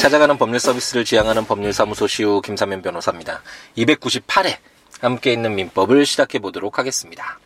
찾아가는 법률 서비스를 지향하는 법률사무소 시우 김사면 변호사입니다. 298회 함께 있는 민법을 시작해 보도록 하겠습니다.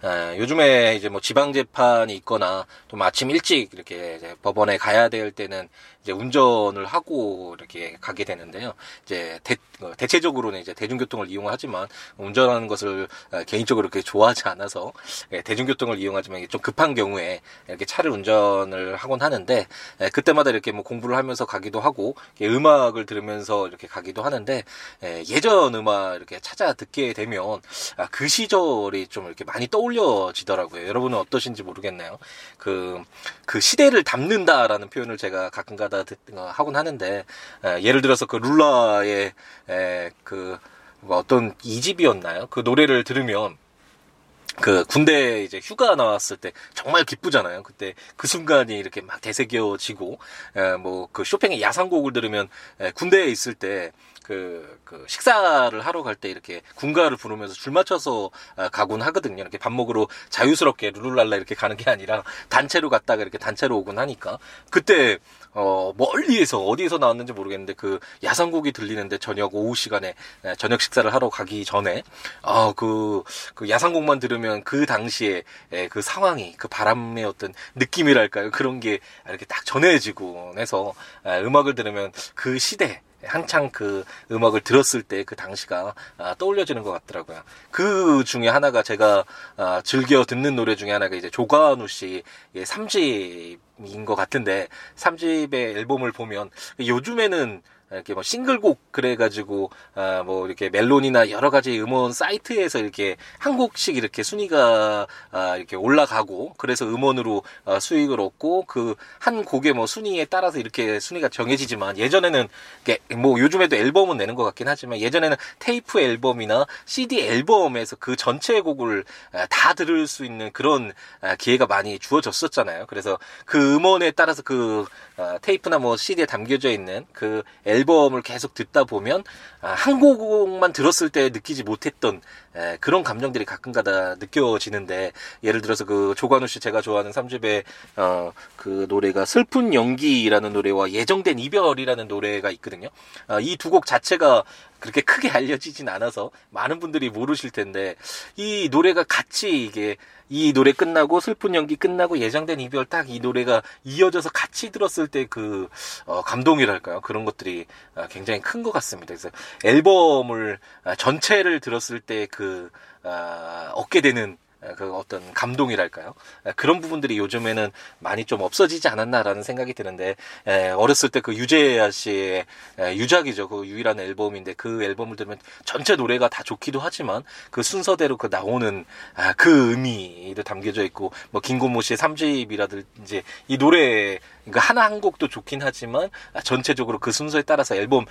아, 요즘에 이제 뭐 지방 재판이 있거나 또 아침 일찍 이렇게 법원에 가야 될 때는 이제 운전을 하고 이렇게 가게 되는데요. 이제 대, 어, 대체적으로는 이제 대중교통을 이용하지만 운전하는 것을 어, 개인적으로 그렇게 좋아하지 않아서 예, 대중교통을 이용하지만 좀 급한 경우에 이렇게 차를 운전을 하곤 하는데 예, 그때마다 이렇게 뭐 공부를 하면서 가기도 하고 음악을 들으면서 이렇게 가기도 하는데 예, 예전 음악 이렇게 찾아 듣게 되면 아, 그 시절이 좀 이렇게 많이 떠올려지더라고요. 여러분은 어떠신지 모르겠네요. 그, 그 시대를 담는다라는 표현을 제가 가끔가다 때마다 어, 하곤 하는데 예를 들어서 그 룰라의 그뭐 어떤 이집이었나요? 그 노래를 들으면 그 군대 이제 휴가 나왔을 때 정말 기쁘잖아요. 그때 그 순간이 이렇게 막 되새겨지고 뭐 그 쇼팽의 야상곡을 들으면 군대에 있을 때 그, 그 식사를 하러 갈 때 이렇게 군가를 부르면서 줄 맞춰서 아, 가곤 하거든요. 이렇게 밥 먹으러 자유스럽게 룰루랄라 이렇게 가는 게 아니라 단체로 갔다가 이렇게 단체로 오곤 하니까 그때 어, 멀리에서 어디에서 나왔는지 모르겠는데 그 야상곡이 들리는데 저녁 오후 시간에 저녁 식사를 하러 가기 전에 어, 그, 그 야상곡만 들으면 그 당시에 그 상황이 그 바람의 어떤 느낌이랄까요 그런 게 이렇게 딱 전해지고 해서 음악을 들으면 그 시대 한창 그 음악을 들었을 때 그 당시가 아, 떠올려지는 것 같더라고요. 그 중에 하나가 제가 아, 즐겨 듣는 노래 중에 하나가 이제 조관우 씨의 3집인 것 같은데 3집의 앨범을 보면 요즘에는 이렇게 뭐 싱글곡 그래가지고 아 뭐 이렇게 멜론이나 여러 가지 음원 사이트에서 이렇게 한 곡씩 이렇게 순위가 아 이렇게 올라가고 그래서 음원으로 아 수익을 얻고 그 한 곡의 뭐 순위에 따라서 이렇게 순위가 정해지지만 예전에는 뭐 요즘에도 앨범은 내는 것 같긴 하지만 예전에는 테이프 앨범이나 CD 앨범에서 그 전체 곡을 다 들을 수 있는 그런 기회가 많이 주어졌었잖아요. 그래서 그 음원에 따라서 그 테이프나 뭐 CD에 담겨져 있는 그 앨범 앨범을 계속 듣다 보면 아, 한 곡만 들었을 때 느끼지 못했던 에, 그런 감정들이 가끔가다 느껴지는데 예를 들어서 그 조관우 씨 제가 좋아하는 3집의 어, 그 노래가 슬픈 연기라는 노래와 예정된 이별이라는 노래가 있거든요. 아, 이두 곡 자체가 그렇게 크게 알려지진 않아서 많은 분들이 모르실 텐데 이 노래가 같이 이게 이 노래 끝나고 슬픈 연기 끝나고 예정된 이별 딱 이 노래가 이어져서 같이 들었을 때그 어, 감동이랄까요 그런 것들이 아, 굉장히 큰 것 같습니다. 그래서 앨범을 아, 전체를 들었을 때그 아, 얻게 되는 그 어떤 감동이랄까요? 그런 부분들이 요즘에는 많이 좀 없어지지 않았나라는 생각이 드는데 어렸을 때 그 유재하 씨의 유작이죠. 그 유일한 앨범인데 그 앨범을 들으면 전체 노래가 다 좋기도 하지만 그 순서대로 그 나오는 그 의미도 담겨져 있고 뭐 김고모 씨의 3집이라든지 이 노래 그러니까 하나 한 곡도 좋긴 하지만 전체적으로 그 순서에 따라서 앨범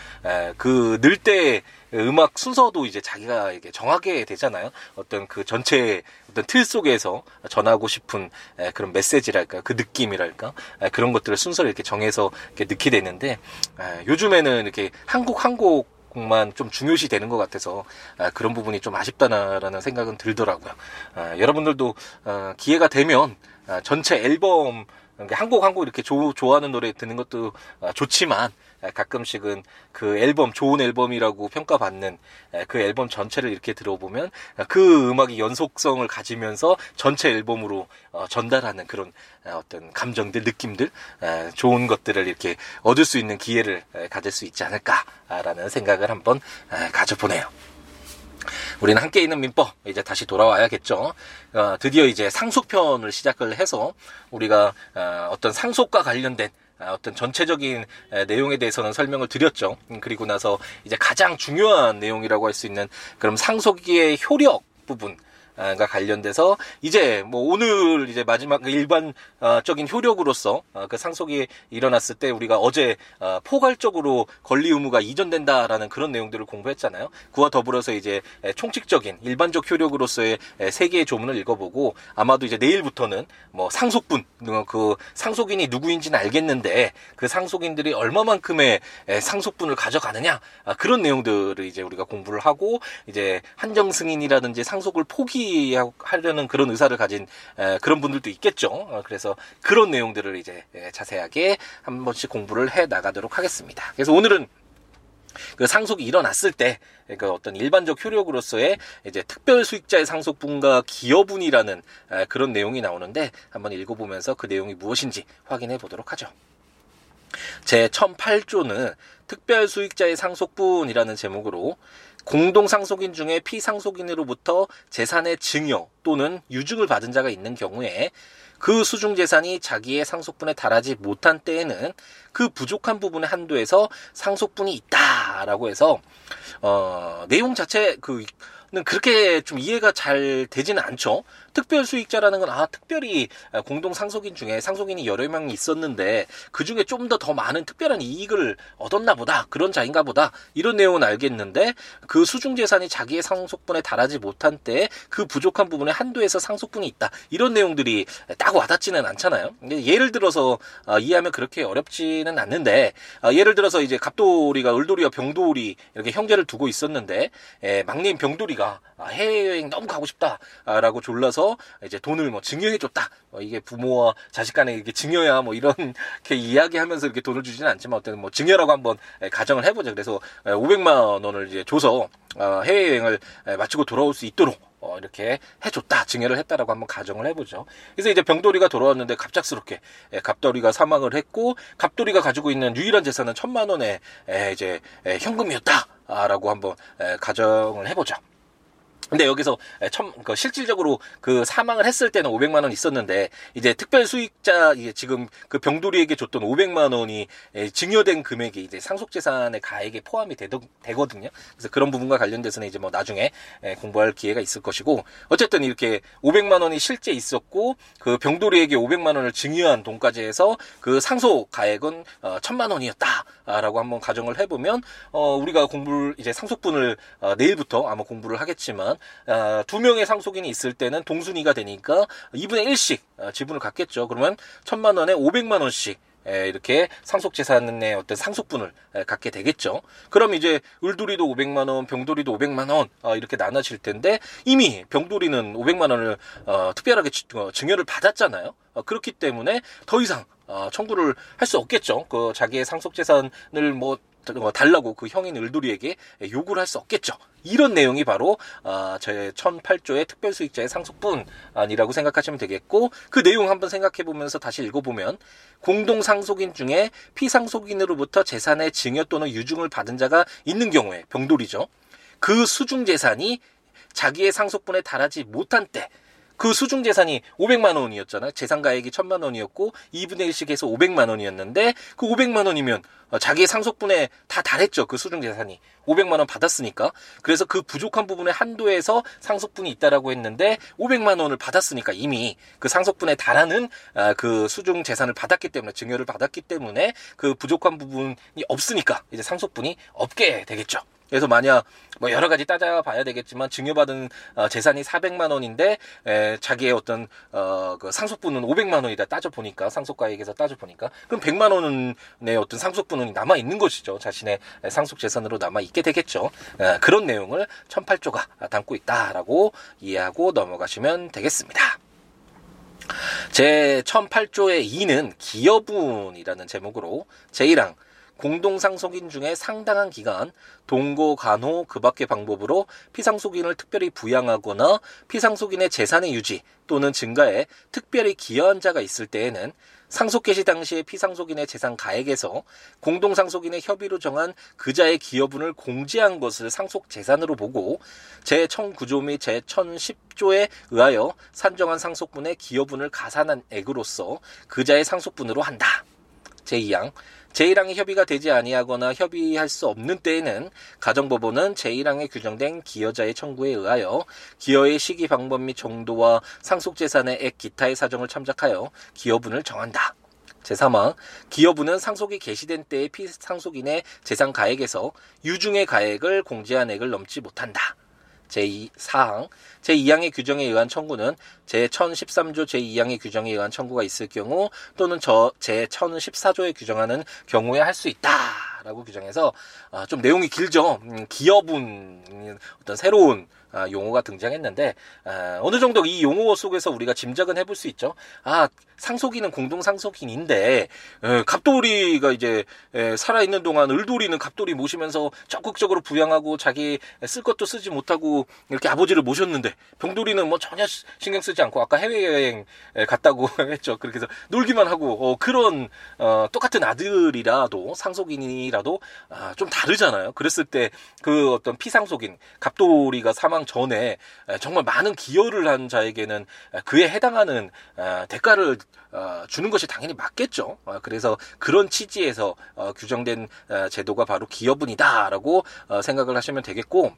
그늘 때 음악 순서도 이제 자기가 이게 정하게 되잖아요. 어떤 그 전체 어떤 틀 속에서 전하고 싶은 그런 메시지랄까 그 느낌이랄까 그런 것들을 순서를 이렇게 정해서 이렇게 넣게 되는데 요즘에는 이렇게 한곡 한곡 곡만 좀 중요시 되는 것 같아서 아, 그런 부분이 좀 아쉽다라는 생각은 들더라고요. 아, 여러분들도 아, 기회가 되면 아, 전체 앨범 한곡 한 곡 이렇게 조, 좋아하는 노래 듣는 것도 아, 좋지만 아, 가끔씩은 그 앨범 좋은 앨범이라고 평가받는 아, 그 앨범 전체를 이렇게 들어보면 그 음악이 연속성을 가지면서 전체 앨범으로 어, 전달하는 그런 어떤 감정들 느낌들 좋은 것들을 이렇게 얻을 수 있는 기회를 가질 수 있지 않을까라는 생각을 한번 가져보네요. 우리는 함께 있는 민법 이제 다시 돌아와야겠죠. 어, 드디어 이제 상속편을 시작을 해서 우리가 어, 어떤 상속과 관련된 어, 어떤 전체적인 내용에 대해서는 설명을 드렸죠. 음, 그리고 나서 이제 가장 중요한 내용이라고 할 수 있는 그럼 상속의 효력 부분 가 관련돼서 이제 뭐 오늘 이제 마지막 그 일반적인 효력으로서 어, 그 상속이 일어났을 때 우리가 어제 어, 포괄적으로 권리 의무가 이전된다라는 그런 내용들을 공부했잖아요. 그와 더불어서 이제 총칙적인 일반적 효력으로서의 세 개의 조문을 읽어보고 아마도 이제 내일부터는 뭐 상속분 어, 그 상속인이 누구인지는 알겠는데 그 상속인들이 얼마만큼의 상속분을 가져가느냐 아, 그런 내용들을 이제 우리가 공부를 하고 이제 한정 승인이라든지 상속을 포기 포기하려는 그런 의사를 가진 그런 분들도 있겠죠. 어, 그래서 그런 내용들을 이제 자세하게 한 번씩 공부를 해 나가도록 하겠습니다. 그래서 오늘은 그 상속이 일어났을 때, 그 어떤 일반적 효력으로서의 이제 특별 수익자의 상속분과 기여분이라는 그런 내용이 나오는데 한번 읽어보면서 그 내용이 무엇인지 확인해 보도록 하죠. 제 1008조는 특별 수익자의 상속분이라는 제목으로 공동 상속인 중에 피상속인으로부터 재산의 증여 또는 유증을 받은 자가 있는 경우에 그 수중 재산이 자기의 상속분에 달하지 못한 때에는 그 부족한 부분의 한도에서 상속분이 있다라고 해서 어 내용 자체 그는 그렇게 좀 이해가 잘 되지는 않죠. 특별 수익자라는 건 아 특별히 공동 상속인 중에 상속인이 여러 명이 있었는데 그 중에 좀더더 많은 특별한 이익을 얻었나 보다 그런 자인가 보다 이런 내용은 알겠는데 그 수중 재산이 자기의 상속분에 달하지 못한 때 그 부족한 부분에 한도에서 상속분이 있다 이런 내용들이 딱 와닿지는 않잖아요. 예를 들어서 어, 이해하면 그렇게 어렵지는 않는데 어, 예를 들어서 이제 갑돌이가 을돌이와 병돌이 이렇게 형제를 두고 있었는데 막내인 병돌이가 자기가 아, 해외여행 너무 가고 싶다라고 졸라서 이제 돈을 뭐 증여해줬다. 뭐 이게 부모와 자식 간에 이게 증여야 뭐 이렇게 이야기하면서 이렇게 돈을 주지는 않지만 어쨌든 뭐 증여라고 한번 가정을 해보자. 그래서 500만 원을 이제 줘서 어, 해외여행을 마치고 돌아올 수 있도록 어, 이렇게 해줬다, 증여를 했다라고 한번 가정을 해보죠. 그래서 이제 병돌이가 돌아왔는데 갑작스럽게 예, 갑돌이가 사망을 했고 갑돌이가 가지고 있는 유일한 재산은 천만 원의 에, 이제 에, 현금이었다라고 한번 에, 가정을 해보죠. 근데 여기서 첨, 그 실질적으로 그 사망을 했을 때는 500만 원 있었는데 이제 특별 수익자 이게 지금 그 병돌이에게 줬던 500만 원이 증여된 금액이 이제 상속재산의 가액에 포함이 되더, 되거든요. 그래서 그런 부분과 관련돼서는 이제 뭐 나중에 공부할 기회가 있을 것이고 어쨌든 이렇게 500만 원이 실제 있었고 그 병돌이에게 500만 원을 증여한 돈까지 해서 그 상속 가액은 어, 1000만 원이었다라고 한번 가정을 해보면 어, 우리가 공부를 이제 상속분을 어, 내일부터 아마 공부를 하겠지만 어, 두 명의 상속인이 있을 때는 동순위가 되니까 2분의 1씩 어, 지분을 갖겠죠. 그러면 천만 원에 500만 원씩 에, 이렇게 상속 재산의 어떤 상속분을 에, 갖게 되겠죠. 그럼 이제 을돌이도 500만 원, 병돌이도 500만 원 어, 이렇게 나눠질 텐데 이미 병돌이는 500만 원을 어, 특별하게 어, 증여를 받았잖아요. 어, 그렇기 때문에 더 이상 어, 청구를 할 수 없겠죠. 그 자기의 상속 재산을 뭐 어, 달라고 그 형인 을돌이에게 요구를 할 수 없겠죠. 이런 내용이 바로 어, 제 1008조의 특별수익자의 상속분이라고 생각하시면 되겠고 그 내용 한번 생각해 보면서 다시 읽어보면 공동상속인 중에 피상속인으로부터 재산의 증여 또는 유증을 받은 자가 있는 경우에 병돌이죠. 그 수중 재산이 자기의 상속분에 달하지 못한 때 그 수중 재산이 500만 원이었잖아요. 재산 가액이 1000만 원이었고 2분의 1씩 해서 500만 원이었는데 그 500만 원이면 자기의 상속분에 다 달했죠. 그 수중 재산이 500만 원 받았으니까. 그래서 그 부족한 부분의 한도에서 상속분이 있다라고 했는데 500만 원을 받았으니까 이미 그 상속분에 달하는 아, 그 수중 재산을 받았기 때문에 증여를 받았기 때문에 그 부족한 부분이 없으니까 이제 상속분이 없게 되겠죠. 그래서 만약 뭐 여러 가지 따져봐야 되겠지만 증여받은 어, 재산이 400만 원인데 에, 자기의 어떤 어, 그 상속분은 500만 원이다 따져 보니까 상속가액에서 따져 보니까 그럼 100만 원의 어떤 상속분은 남아 있는 것이죠. 자신의 상속 재산으로 남아 있게 되겠죠. 에, 그런 내용을 1008조가 담고 있다라고 이해하고 넘어가시면 되겠습니다. 제 1008조의 2는 기여분이라는 제목으로 제1항 공동상속인 중에 상당한 기간 동거, 간호, 그 밖의 방법으로 피상속인을 특별히 부양하거나 피상속인의 재산의 유지 또는 증가에 특별히 기여한 자가 있을 때에는 상속 개시 당시의 피상속인의 재산 가액에서 공동상속인의 협의로 정한 그자의 기여분을 공제한 것을 상속 재산으로 보고 제1009조 및 제1010조에 의하여 산정한 상속분의 기여분을 가산한 액으로서 그자의 상속분으로 한다. 제2항 제1항의 협의가 되지 아니하거나 협의할 수 없는 때에는 가정법원은 제1항에 규정된 기여자의 청구에 의하여 기여의 시기 방법 및 정도와 상속재산의 액 기타의 사정을 참작하여 기여분을 정한다. 제3항 기여분은 상속이 개시된 때의 피상속인의 재산 가액에서 유중의 가액을 공제한 액을 넘지 못한다. 제2사항 제2항의 규정에 의한 청구는 제1013조 제2항의 규정에 의한 청구가 있을 경우 또는 저 제1014조에 규정하는 경우에 할 수 있다라고 규정해서 아, 좀 내용이 길죠. 음, 기업은 어떤 새로운 아, 용어가 등장했는데 아, 어느 정도 이 용어 속에서 우리가 짐작은 해볼 수 있죠. 아 상속인은 공동 상속인인데 에, 갑돌이가 이제 에, 살아있는 동안 을돌이는 갑돌이 모시면서 적극적으로 부양하고 자기 쓸 것도 쓰지 못하고 이렇게 아버지를 모셨는데 병돌이는 뭐 전혀 신경 쓰지 않고 아까 해외여행 갔다고 했죠. 그렇게 해서 놀기만 하고 어, 그런 어, 똑같은 아들이라도 상속인이라도 아, 좀 다르잖아요. 그랬을 때 그 어떤 피상속인 갑돌이가 사망 전에 정말 많은 기여를 한 자에게는 그에 해당하는 대가를 어, 주는 것이 당연히 맞겠죠. 어, 그래서 그런 취지에서 규정된 제도가 바로 기여분이다라고 생각을 하시면 되겠고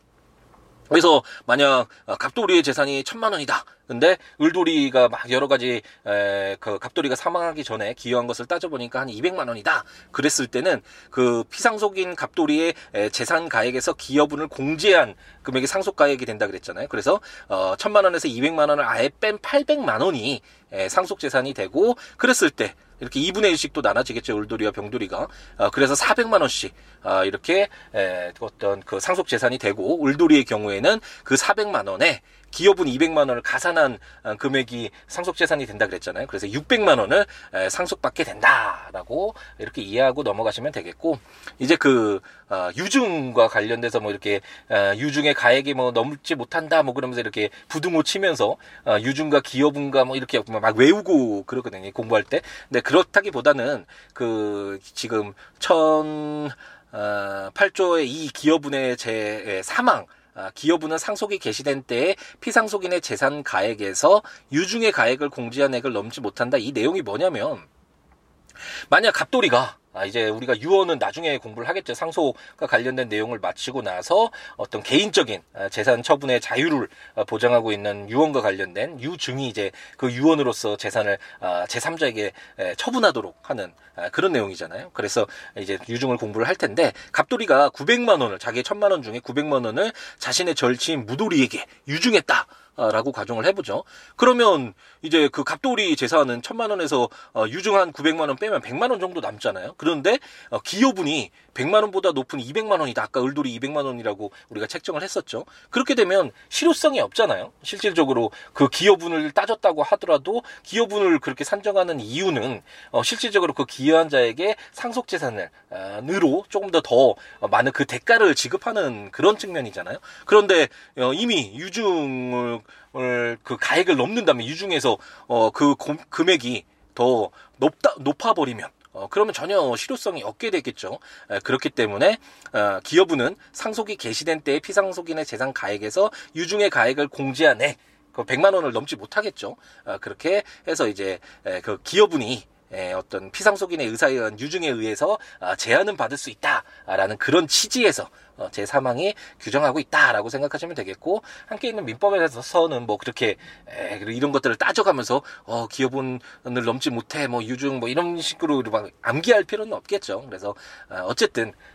그래서 만약 어, 갑돌이의 재산이 천만 원이다. 근데 을돌이가 막 여러 가지 에, 그 갑돌이가 사망하기 전에 기여한 것을 따져보니까 한 200만 원이다. 그랬을 때는 그 피상속인 갑돌이의 에, 재산 가액에서 기여분을 공제한 금액이 상속 가액이 된다 그랬잖아요. 그래서 어, 천만 원에서 200만 원을 아예 뺀 800만 원이 에, 상속 재산이 되고 그랬을 때 이렇게 2분의 1씩도 나눠지겠죠. 울돌이와 병돌이가. 어, 그래서 400만 원씩 어, 이렇게 에, 어떤 그 상속 재산이 되고 울돌이의 경우에는 그 400만 원에 기업은 200만 원을 가산한 어, 금액이 상속 재산이 된다 그랬잖아요. 그래서 600만 원을 상속받게 된다라고 이렇게 이해하고 넘어가시면 되겠고 이제 그 어, 유증과 관련돼서 뭐 이렇게 어, 유증의 가액이 뭐 넘지 못한다 뭐 그러면서 이렇게 부등호 치면서 유증과 기여분과 뭐 이렇게 막 외우고 그러거든요 공부할 때. 근데 그렇다기보다는 그 지금 천 8조의 이 기여분의 제 사망 아, 기여부는 상속이 개시된 때에 피상속인의 재산 가액에서 유중의 가액을 공제한 액을 넘지 못한다. 이 내용이 뭐냐면 만약 갑돌이가 아, 이제 우리가 유언은 나중에 공부를 하겠죠. 상속과 관련된 내용을 마치고 나서 어떤 개인적인 아, 재산 처분의 자유를 아, 보장하고 있는 유언과 관련된 유증이 이제 그 유언으로서 재산을 아, 제3자에게 처분하도록 하는 그런 내용이잖아요. 그래서 이제 유증을 공부를 할 텐데 갑돌이가 900만 원을 자기의 1000만 원 중에 900만 원을 자신의 절친인 무돌이에게 유증했다. 라고 가정을 해보죠. 그러면 이제 그 갑돌이 재산은 천만 원에서 어, 유증한 900만 원 빼면 100만 원 정도 남잖아요. 그런데 어, 기여분이 100만 원보다 높은 200만 원이다. 아까 을돌이 200만 원이라고 우리가 책정을 했었죠. 그렇게 되면 실효성이 없잖아요. 실질적으로 그 기여분을 따졌다고 하더라도 기여분을 그렇게 산정하는 이유는 어, 실질적으로 그 기여한 자에게 상속 재산을 어, 으로 조금 더더 많은 그 대가를 지급하는 그런 측면이잖아요. 그런데 어, 이미 유증을 그 가액을 넘는다면 유중에서 어, 그 금액이 더 높다 높아 버리면 어, 그러면 전혀 실효성이 없게 되겠죠. 에, 그렇기 때문에 어, 기여부는 상속이 개시된 때의 피상속인의 재산 가액에서 유중의 가액을 공제한 해, 그 100만 원을 넘지 못하겠죠. 어, 그렇게 해서 이제 에, 그 기여분이 에, 어떤 피상속인의 의사에 의한 유증에 의해서 아, 제한은 받을 수 있다라는 그런 취지에서 어, 제3항이 규정하고 있다라고 생각하시면 되겠고 함께 있는 민법에서는 뭐 그렇게 에, 이런 것들을 따져가면서 어, 기여분을 넘지 못해 뭐 유증 뭐 이런 식으로 막 암기할 필요는 없겠죠. 그래서 어, 어쨌든 어,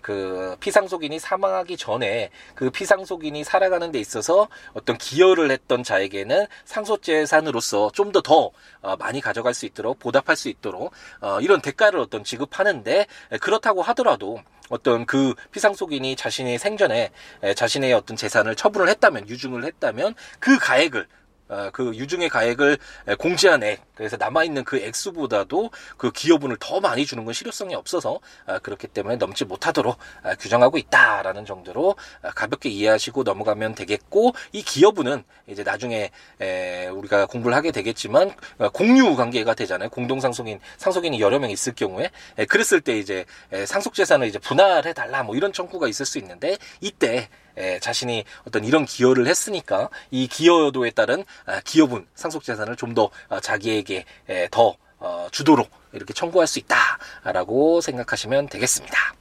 그 피상속인이 사망하기 전에 그 피상속인이 살아가는 데 있어서 어떤 기여를 했던 자에게는 상속재산으로서 좀 더더 더, 어, 많이 가져갈 수 있도록 보답할 수 있도록 어, 이런 대가를 어떤 지급하는데 그렇다고 하더라도 어떤 그 피상속인이 자신의 생전에 자신의 어떤 재산을 처분을 했다면 유증을 했다면 그 가액을 어, 그 유증의 가액을 공제한 액, 그래서 남아 있는 그 액수보다도 그 기여분을 더 많이 주는 건 실효성이 없어서 아, 그렇기 때문에 넘지 못하도록 아, 규정하고 있다라는 정도로 아, 가볍게 이해하시고 넘어가면 되겠고 이 기여분은 이제 나중에 우리가 공부를 하게 되겠지만 어, 공유 관계가 되잖아요. 공동 상속인, 상속인이 여러 명 있을 경우에 그랬을 때 이제 상속 재산을 이제 분할해 달라 뭐 이런 청구가 있을 수 있는데 이때 에, 자신이 어떤 이런 기여를 했으니까 이 기여도에 따른 아, 기여분 상속재산을 좀 더 자기에게 에, 더 어, 주도록 이렇게 청구할 수 있다라고 생각하시면 되겠습니다.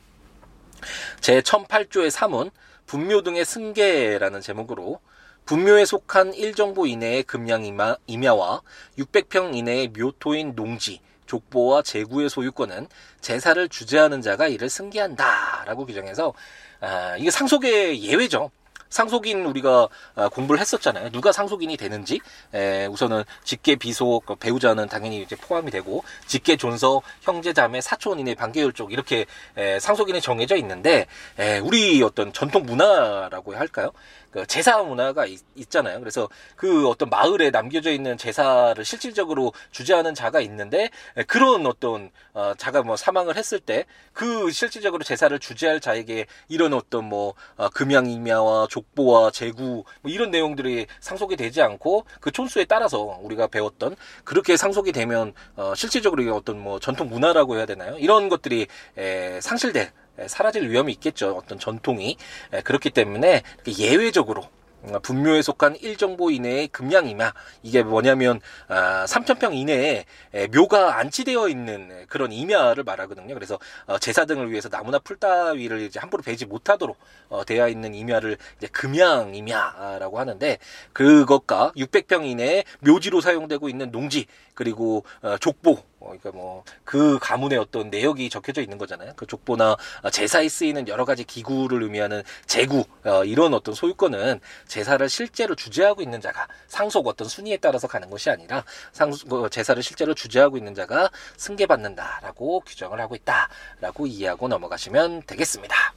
제 1008조의 3은 분묘 등의 승계라는 제목으로 분묘에 속한 1정보 이내의 금양 임야와 600평 이내의 묘토인 농지, 족보와 재구의 소유권은 제사를 주재하는 자가 이를 승계한다라고 규정해서 아, 이게 상속의 예외죠. 상속인 우리가 아, 공부를 했었잖아요. 누가 상속인이 되는지 에, 우선은 직계 비속 그 배우자는 당연히 이제 포함이 되고 직계 존서 형제 자매 사촌 이내 반계율 쪽 이렇게 에, 상속인이 정해져 있는데 에, 우리 어떤 전통 문화라고 할까요? 그 제사 문화가 있, 잖아요 그래서 그 어떤 마을에 남겨져 있는 제사를 실질적으로 주재하는 자가 있는데 그런 어떤 어, 자가 뭐 사망을 했을 때 그 실질적으로 제사를 주재할 자에게 이런 어떤 뭐 어, 금양임야와 족보와 제구 뭐 이런 내용들이 상속이 되지 않고 그 촌수에 따라서 우리가 배웠던 그렇게 상속이 되면 어, 실질적으로 어떤 뭐 전통 문화라고 해야 되나요? 이런 것들이 에, 상실될 사라질 위험이 있겠죠. 어떤 전통이 그렇기 때문에 예외적으로 어, 분묘에 속한 1정보 이내의 금양이마 이게 뭐냐면 아, 3천평 이내에 묘가 안치되어 있는 그런 임야를 말하거든요. 그래서 어, 제사 등을 위해서 나무나 풀 따위를 이제 함부로 베지 못하도록 어, 되어 있는 임야를 이제 금양 임야라고 하는데 그것과 600평 이내에 묘지로 사용되고 있는 농지 그리고 어, 족보 어, 그러니까 뭐 그 가문의 어떤 내역이 적혀져 있는 거잖아요. 그 족보나 제사에 쓰이는 여러 가지 기구를 의미하는 제구 어, 이런 어떤 소유권은 제사를 실제로 주재하고 있는 자가 상속 어떤 순위에 따라서 가는 것이 아니라 상속 어, 제사를 실제로 주재하고 있는 자가 승계받는다라고 규정을 하고 있다라고 이해하고 넘어가시면 되겠습니다.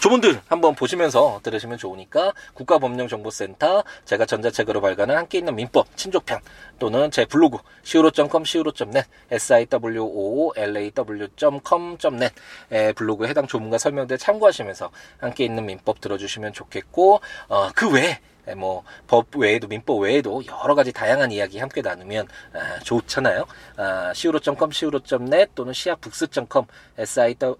조문들 한번 보시면서 들으시면 좋으니까 국가법령정보센터 제가 전자책으로 발간한 함께 있는 민법 친족편 또는 제 블로그 siwo.com siwo.net siwoolaw.com.net 블로그에 해당 조문과 설명들 참고하시면서 함께 있는 민법 들어주시면 좋겠고 어, 그 외에 뭐 법 외에도 민법 외에도 여러 가지 다양한 이야기 함께 나누면 아, 좋잖아요. 아, siwo.com siwo.net 또는 siabooks.com siwa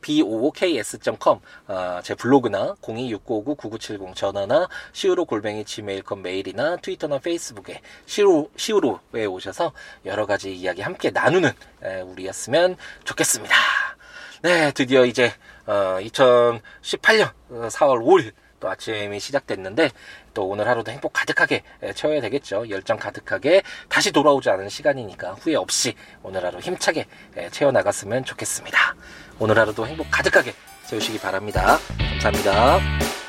b55ks.com 아, 어, 제 블로그나 026959970 전화나 시우로 골뱅이 지메일컴 메일이나 트위터나 페이스북에 시우 시우로에 오셔서 여러 가지 이야기 함께 나누는 에, 우리였으면 좋겠습니다. 네, 드디어 이제 어, 2018년 4월 5일 또 아침이 시작됐는데 또 오늘 하루도 행복 가득하게 채워야 되겠죠. 열정 가득하게 다시 돌아오지 않은 시간이니까 후회 없이 오늘 하루 힘차게 채워 나갔으면 좋겠습니다. 오늘 하루도 행복 가득하게 채우시기 바랍니다. 감사합니다.